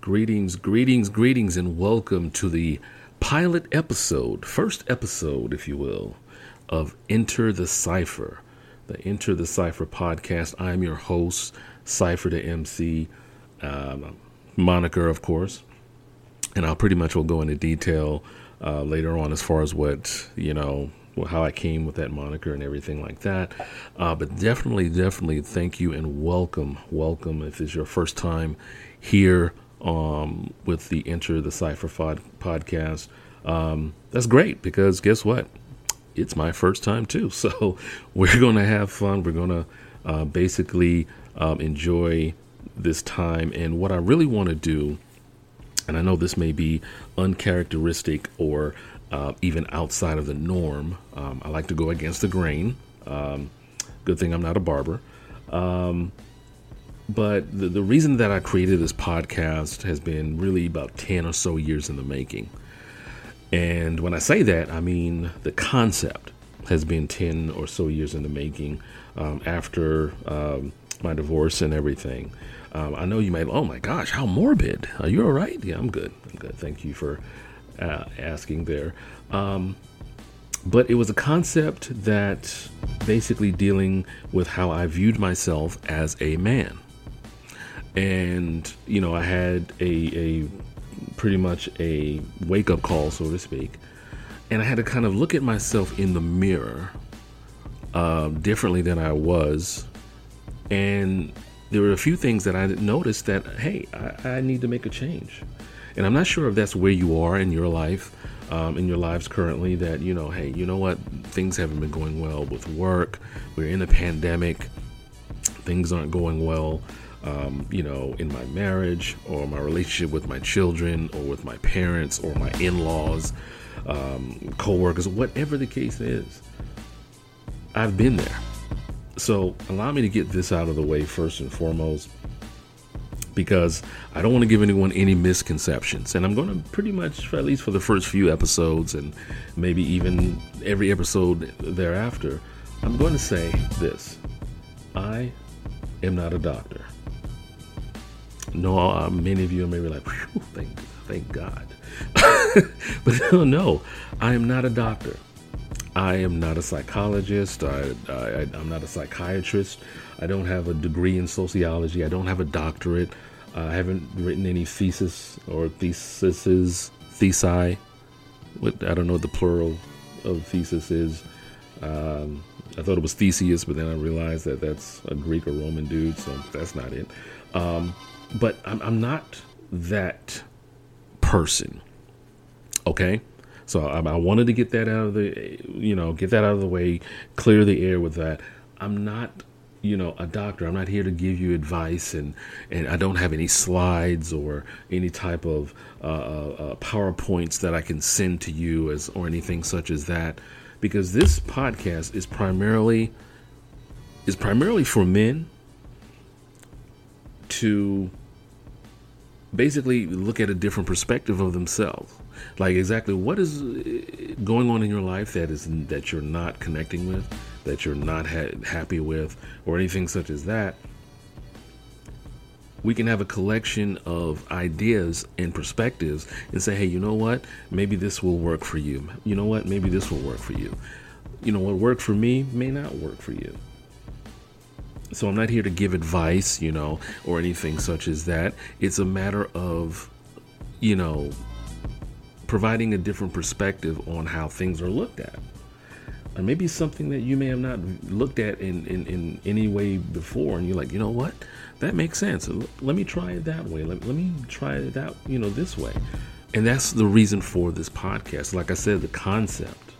Greetings, greetings, greetings, and welcome to the pilot episode, first episode, if you will, of Enter the Cipher, the Enter the Cipher podcast. I'm your host, Cypher Da MC, um, moniker, of course, and I'll pretty much will go into detail uh, later on as far as what you know how I came with that moniker and everything like that. Uh, but definitely, definitely thank you and welcome, welcome if it's your first time here um, with the Enter the Cipher pod- podcast. Um, that's great because guess what? It's my first time too. So we're going to have fun. We're going to uh, basically um, enjoy this time. And what I really want to do, and I know this may be uncharacteristic or uh, even outside of the norm, um, I like to go against the grain. Um, good thing I'm not a barber. Um, but the, the reason that I created this podcast has been really about 10 or so years in the making. And when I say that, I mean the concept has been 10 or so years in the making um, after um, my divorce and everything. Um, I know you might, oh my gosh, how morbid. Are you all right? Yeah, I'm good. I'm good. Thank you for uh, asking there. Um, but it was a concept that basically dealing with how I viewed myself as a man. And you know I had a a pretty much a wake up call, so to speak, and I had to kind of look at myself in the mirror uh, differently than I was, and there were a few things that I noticed that hey, I, I need to make a change, and I'm not sure if that's where you are in your life. Um, in your lives currently, that you know, hey, you know what, things haven't been going well with work. We're in a pandemic. Things aren't going well um, you know, in my marriage or my relationship with my children or with my parents or my in laws, um, whatever the case is. I've been there. So allow me to get this out of the way first and foremost because I don't want to give anyone any misconceptions. And I'm going to pretty much, at least for the first few episodes and maybe even every episode thereafter, I'm going to say this I am not a doctor. No, uh, many of you may be like, thank, thank God. but no, no, I am not a doctor. I am not a psychologist. I, I, I'm not a psychiatrist. I don't have a degree in sociology. I don't have a doctorate. I haven't written any thesis or theses, thesi. What I don't know what the plural of thesis is. Um, I thought it was Theseus, but then I realized that that's a Greek or Roman dude, so that's not it. Um, but I'm, I'm not that person. Okay. So I, I, wanted to get that out of the, you know, get that out of the way, clear the air with that. I'm not, you know, a doctor. I'm not here to give you advice, and and I don't have any slides or any type of uh, uh, uh powerpoints that I can send to you as or anything such as that, because this podcast is primarily is primarily for men to basically look at a different perspective of themselves. Like exactly what is uh, going on in your life that is that you're not connecting with that you're not ha- happy with or anything such as that we can have a collection of ideas and perspectives and say hey you know what? Maybe this will work for you. You know what? Maybe this will work for you. You know what worked for me may not work for you. So I'm not here to give advice, you know, or anything such as that. It's a matter of, you know, providing a different perspective on how things are looked at. And maybe something that you may have not looked at in, in, in any way before, and you're like, you know what? That makes sense. Let me try it that way. Let, let me try it out, you know, this way. And that's the reason for this podcast. Like I said, the concept.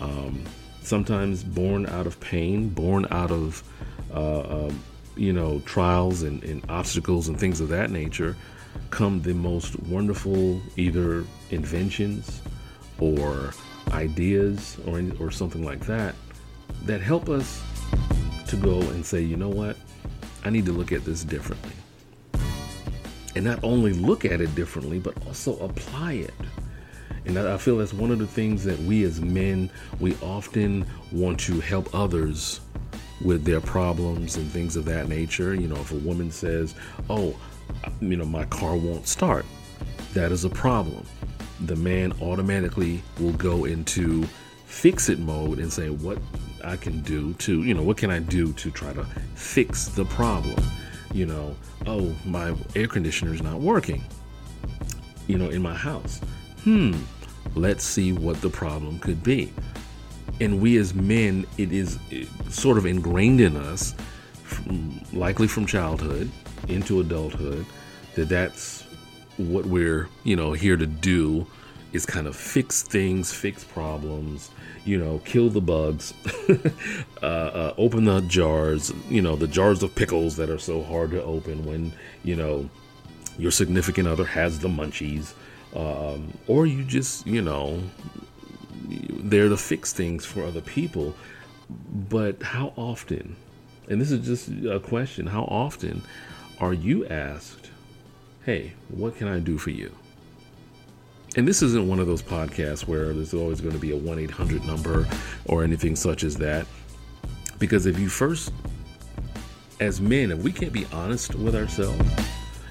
Um, sometimes born out of pain, born out of uh, um, you know, trials and, and obstacles and things of that nature, come the most wonderful either inventions or ideas or or something like that that help us to go and say, you know what, I need to look at this differently. And not only look at it differently, but also apply it. And I feel that's one of the things that we as men, we often want to help others with their problems and things of that nature. You know, if a woman says, "Oh, you know, my car won't start," that is a problem. The man automatically will go into fix it mode and say what I can do to, you know, what can I do to try to fix the problem? You know, oh, my air conditioner is not working, you know, in my house. Hmm, let's see what the problem could be. And we as men, it is sort of ingrained in us, from, likely from childhood into adulthood, that that's what we're, you know, here to do is kind of fix things, fix problems, you know, kill the bugs, uh, uh, open the jars, you know, the jars of pickles that are so hard to open when, you know, your significant other has the munchies, um, or you just, you know, they're to fix things for other people. But how often, and this is just a question, how often are you asked, hey, what can I do for you? and this isn't one of those podcasts where there's always going to be a 1 800 number or anything such as that. Because if you first, as men, if we can't be honest with ourselves,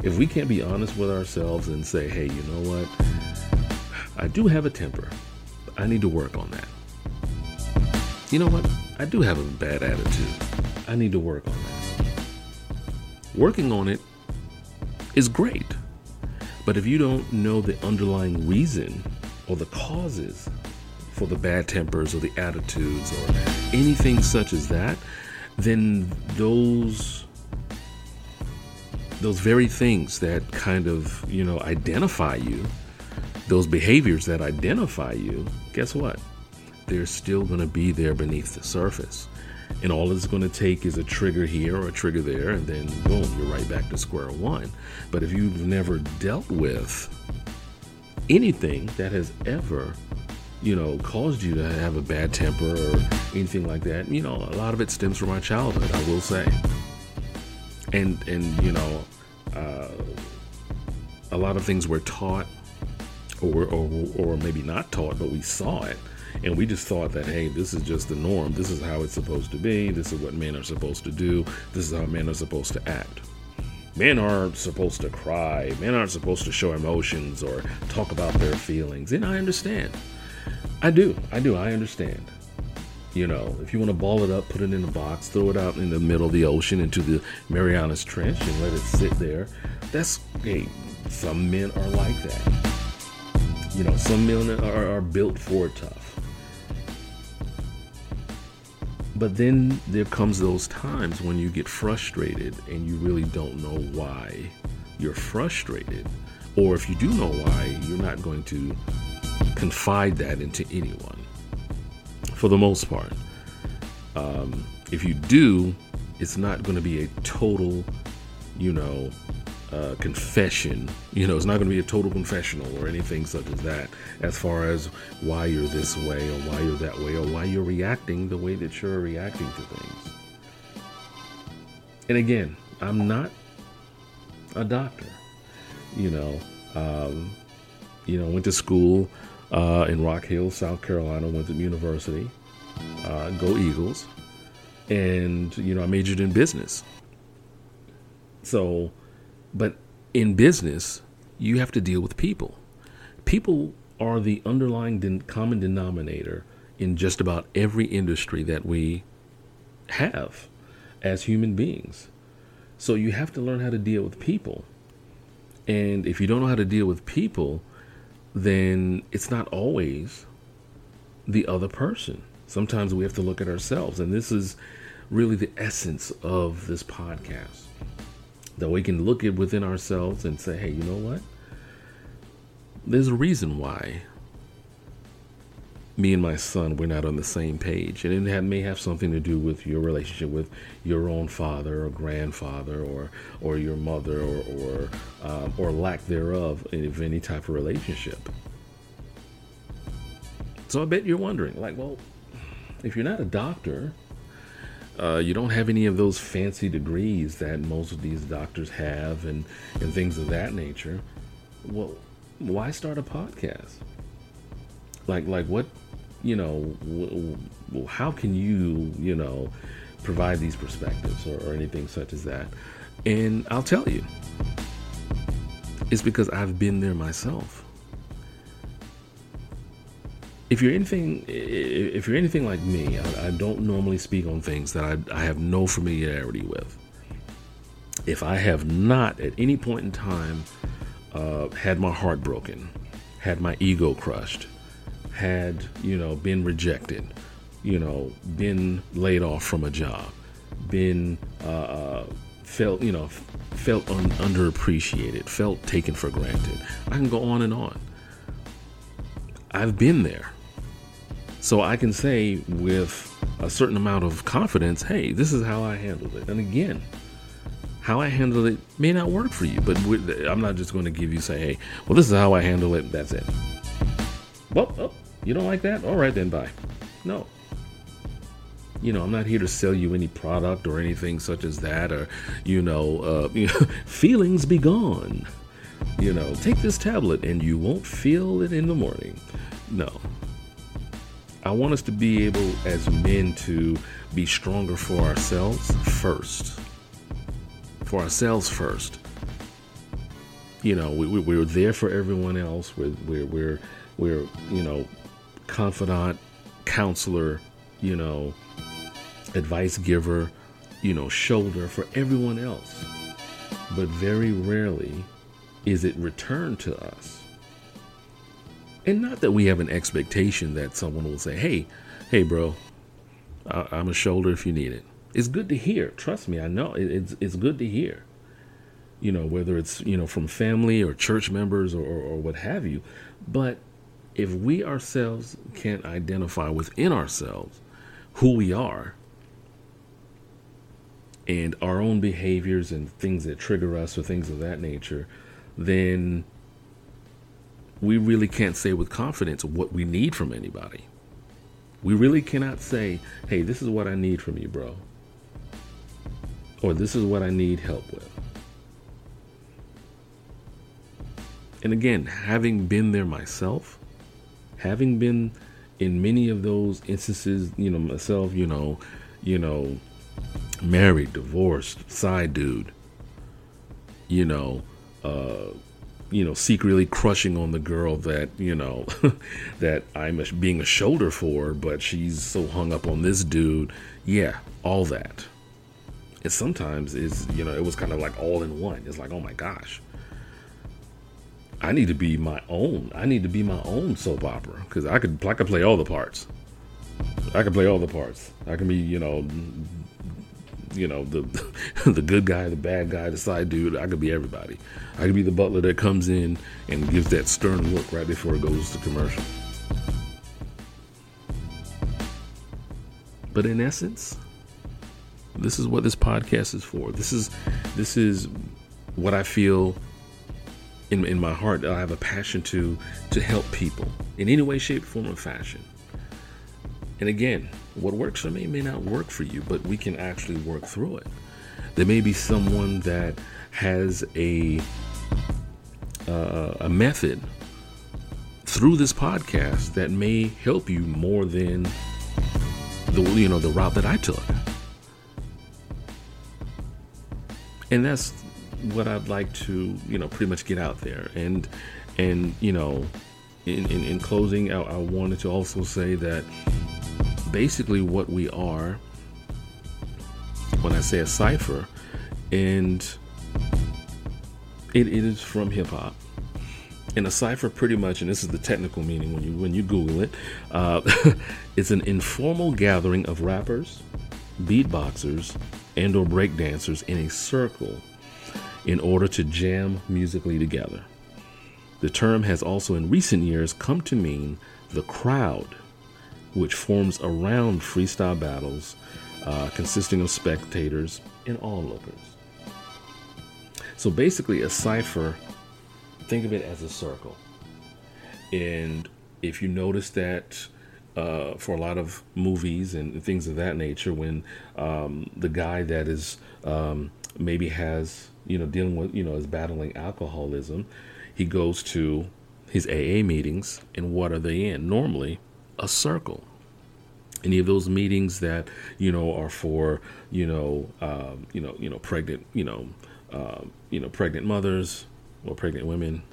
if we can't be honest with ourselves and say, hey, you know what? I do have a temper. I need to work on that. You know what? I do have a bad attitude. I need to work on that. Working on it is great. But if you don't know the underlying reason or the causes for the bad tempers or the attitudes or anything such as that, then those those very things that kind of, you know, identify you, those behaviors that identify you, guess what? They're still going to be there beneath the surface. And all it's going to take is a trigger here or a trigger there, and then boom, you're right back to square one. But if you've never dealt with anything that has ever, you know, caused you to have a bad temper or anything like that, you know, a lot of it stems from our childhood, I will say. And, and you know, uh, a lot of things were taught or, or, or maybe not taught, but we saw it and we just thought that hey this is just the norm. This is how it's supposed to be. This is what men are supposed to do. This is how men are supposed to act. Men aren't supposed to cry. Men aren't supposed to show emotions or talk about their feelings. And i understand. I do. I do. I understand. You know if you want to ball it up put it in a box throw it out in the middle of the ocean into the marianas trench and let it sit there that's hey some men are like that. You know some men are, are built for tough But then there comes those times when you get frustrated and you really don't know why you're frustrated. Or if you do know why, you're not going to confide that into anyone for the most part. Um, if you do, it's not going to be a total, you know, uh, confession. You know, it's not going to be a total confessional or anything such as that, as far as why you're this way or why you're that way or why you're reacting the way that you're reacting to things. And again, I'm not a doctor. You know, um, you know, went to school uh, in Rock Hill, South Carolina. Went to university. Uh, go Eagles! And you know, I majored in business. So but in business, you have to deal with people. People are the underlying den- common denominator in just about every industry that we have as human beings. So you have to learn how to deal with people. And if you don't know how to deal with people, then it's not always the other person. Sometimes we have to look at ourselves. And this is really the essence of this podcast that we can look at within ourselves and say, hey, you know what? There's a reason why me and my son we're not on the same page, and it may have something to do with your relationship with your own father or grandfather or or your mother or or, um, or lack thereof of any type of relationship. So I bet you're wondering, like, well, if you're not a doctor, uh, you don't have any of those fancy degrees that most of these doctors have and, and things of that nature. Well, why start a podcast? Like, like what, you know, how can you, you know, provide these perspectives or, or anything such as that. And I'll tell you, it's because I've been there myself. If you're anything, if you're anything like me, I, I don't normally speak on things that I, I have no familiarity with. If I have not at any point in time uh, had my heart broken, had my ego crushed, had you know been rejected, you know been laid off from a job, been uh, uh felt you know felt un- underappreciated, felt taken for granted. I can go on and on. I've been there. So I can say with a certain amount of confidence, hey, this is how I handled it. And again, how I handle it may not work for you, but I'm not just going to give you say, hey, well, this is how I handle it. That's it. Well, oh, you don't like that? All right, then bye. No. You know, I'm not here to sell you any product or anything such as that, or you know, uh, you know feelings be gone. You know, take this tablet and you won't feel it in the morning. No. I want us to be able, as men, to be stronger for ourselves first for ourselves first. You know, we, we, we're there for everyone else. We're, we're, we're, we're, you know, confidant, counselor, you know, advice giver, you know, shoulder for everyone else. But very rarely is it returned to us. And not that we have an expectation that someone will say, hey, hey, bro, I'm a shoulder if you need it it's good to hear. Trust me, I know it's it's good to hear. You know, whether it's you know from family or church members or, or, or what have you, but if we ourselves can't identify within ourselves who we are and our own behaviors and things that trigger us or things of that nature, then we really can't say with confidence what we need from anybody. We really cannot say, hey, this is what I need from you, bro or this is what I need help with. And again, having been there myself, having been in many of those instances, you know, myself, you know, you know, married, divorced, side dude, you know, uh, you know, secretly crushing on the girl that, you know, that I'm being a shoulder for, but she's so hung up on this dude. Yeah, all that. It sometimes is you know it was kind of like all in one. It's like oh my gosh. I need to be my own. I need to be my own soap opera because i could i could play all the parts. I could play all the parts. I can be you know you know the the good guy the bad guy the side dude i could be everybody i could be the butler that comes in and gives that stern look right before it goes to commercial but in essence this is what this podcast is for. This is this is what I feel in in my heart. I have a passion to to help people in any way, shape, form, or fashion. And again, what works for me may not work for you, but we can actually work through it. There may be someone that has a uh, a method through this podcast that may help you more than the you know the route that I took. and that's what I'd like to, you know, pretty much get out there. And, and you know, in, in, in closing, I, I wanted to also say that basically what we are, when I say a cipher, and it, it is from hip hop. And a cipher, pretty much, and this is the technical meaning when you when you Google it, uh, it's an informal gathering of rappers, beatboxers, and or breakdancers in a circle in order to jam musically together. The term has also in recent years come to mean the crowd, which forms around freestyle battles uh, consisting of spectators and onlookers. So basically, a cipher, think of it as a circle. And if you notice that uh, for a lot of movies and things of that nature when um, the guy that is um, maybe has you know dealing with you know is battling alcoholism he goes to his aa meetings and what are they in normally a circle any of those meetings that you know are for you know um, you know you know pregnant you know um, you know pregnant mothers or pregnant women.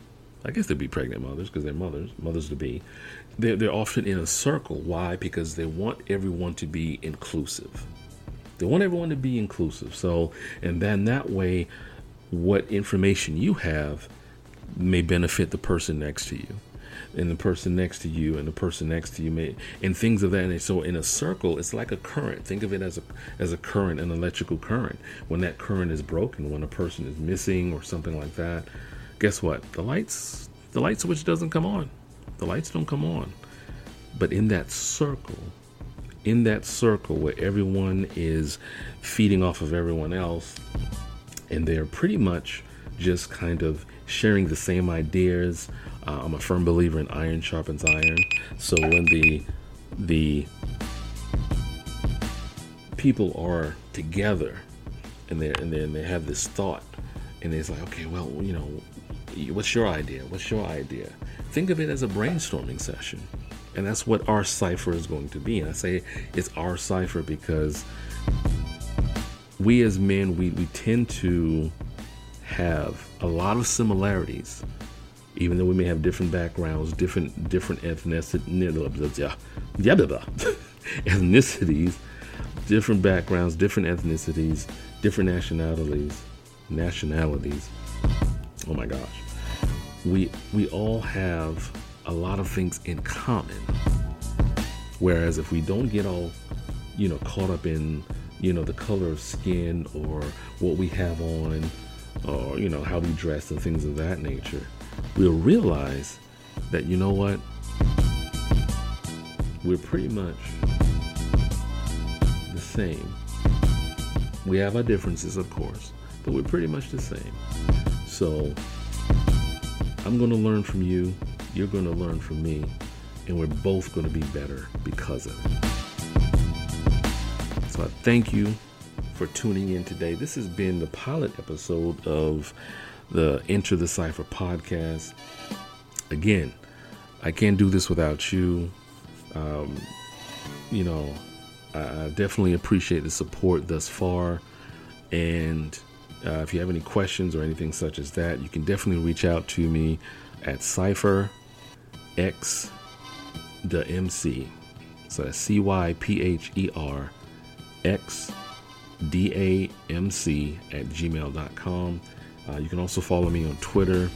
I guess they'd be pregnant mothers because they're mothers mothers to be. They're, they're often in a circle. Why? Because they want everyone to be inclusive. They want everyone to be inclusive. So and then that way what information you have may benefit the person next to you and the person next to you and the person next to you may and things of that and so in a circle it's like a current. Think of it as a as a current an electrical current. When that current is broken when a person is missing or something like that guess what? The lights the light switch doesn't come on. The lights don't come on. But in that circle in that circle where everyone is feeding off of everyone else and they're pretty much just kind of sharing the same ideas uh, I'm a firm believer in iron sharpens iron. So when the the people are together and they and then they have this thought and it's like, okay, well, you know, what's your idea? What's your idea? Think of it as a brainstorming session. And that's what our cipher is going to be. And I say it's our cipher because we as men, we, we tend to have a lot of similarities even though we may have different backgrounds, different different ethnicities, different backgrounds, different ethnicities, different nationalities, nationalities. Oh my gosh, we we all have a lot of things in common. Whereas if we don't get all, you know, caught up in, you know, the color of skin or what we have on, or you know how we dress and things of that nature we'll realize that, you know what? We're pretty much the same. We have our differences, of course, but we're pretty much the same. So I'm going to learn from you. You're going to learn from me. And we're both going to be better because of it. So I thank you for tuning in today. This has been the pilot episode of the Enter the Cipher podcast. Again, I can't do this without you. Um, you know, I, definitely appreciate the support thus far. And uh, if you have any questions or anything such as that, you can definitely reach out to me at Cipher X the MC. So that's C Y P H E R X D A M C at gmail.com. Uh, you can also follow me on Twitter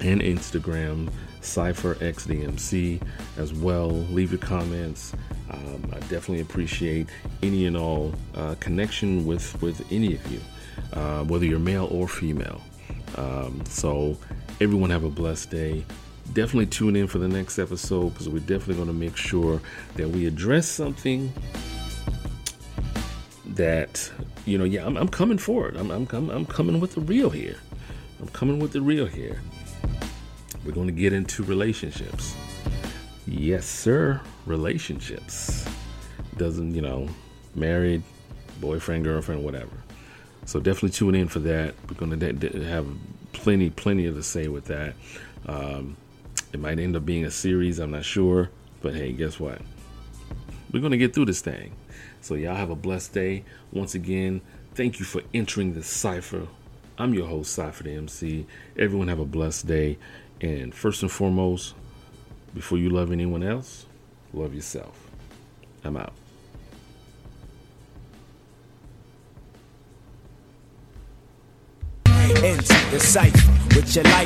and Instagram, CypherXDMC as well. Leave your comments. Um, I definitely appreciate any and all uh, connection with, with any of you, uh, whether you're male or female. Um, so, everyone have a blessed day. Definitely tune in for the next episode because we're definitely going to make sure that we address something that you know, yeah, I'm, I'm coming forward. I'm, I'm, I'm, I'm coming with the real here. I'm coming with the real here. We're going to get into relationships. Yes, sir. Relationships. Doesn't, you know, married, boyfriend, girlfriend, whatever. So definitely tune in for that. We're going to de- de- have plenty, plenty to say with that. Um, it might end up being a series. I'm not sure. But hey, guess what? We're going to get through this thing. So, y'all have a blessed day. Once again, thank you for entering the cipher. I'm your host, Cypher Da MC. Everyone have a blessed day. And first and foremost, before you love anyone else, love yourself. I'm out. Into the with your light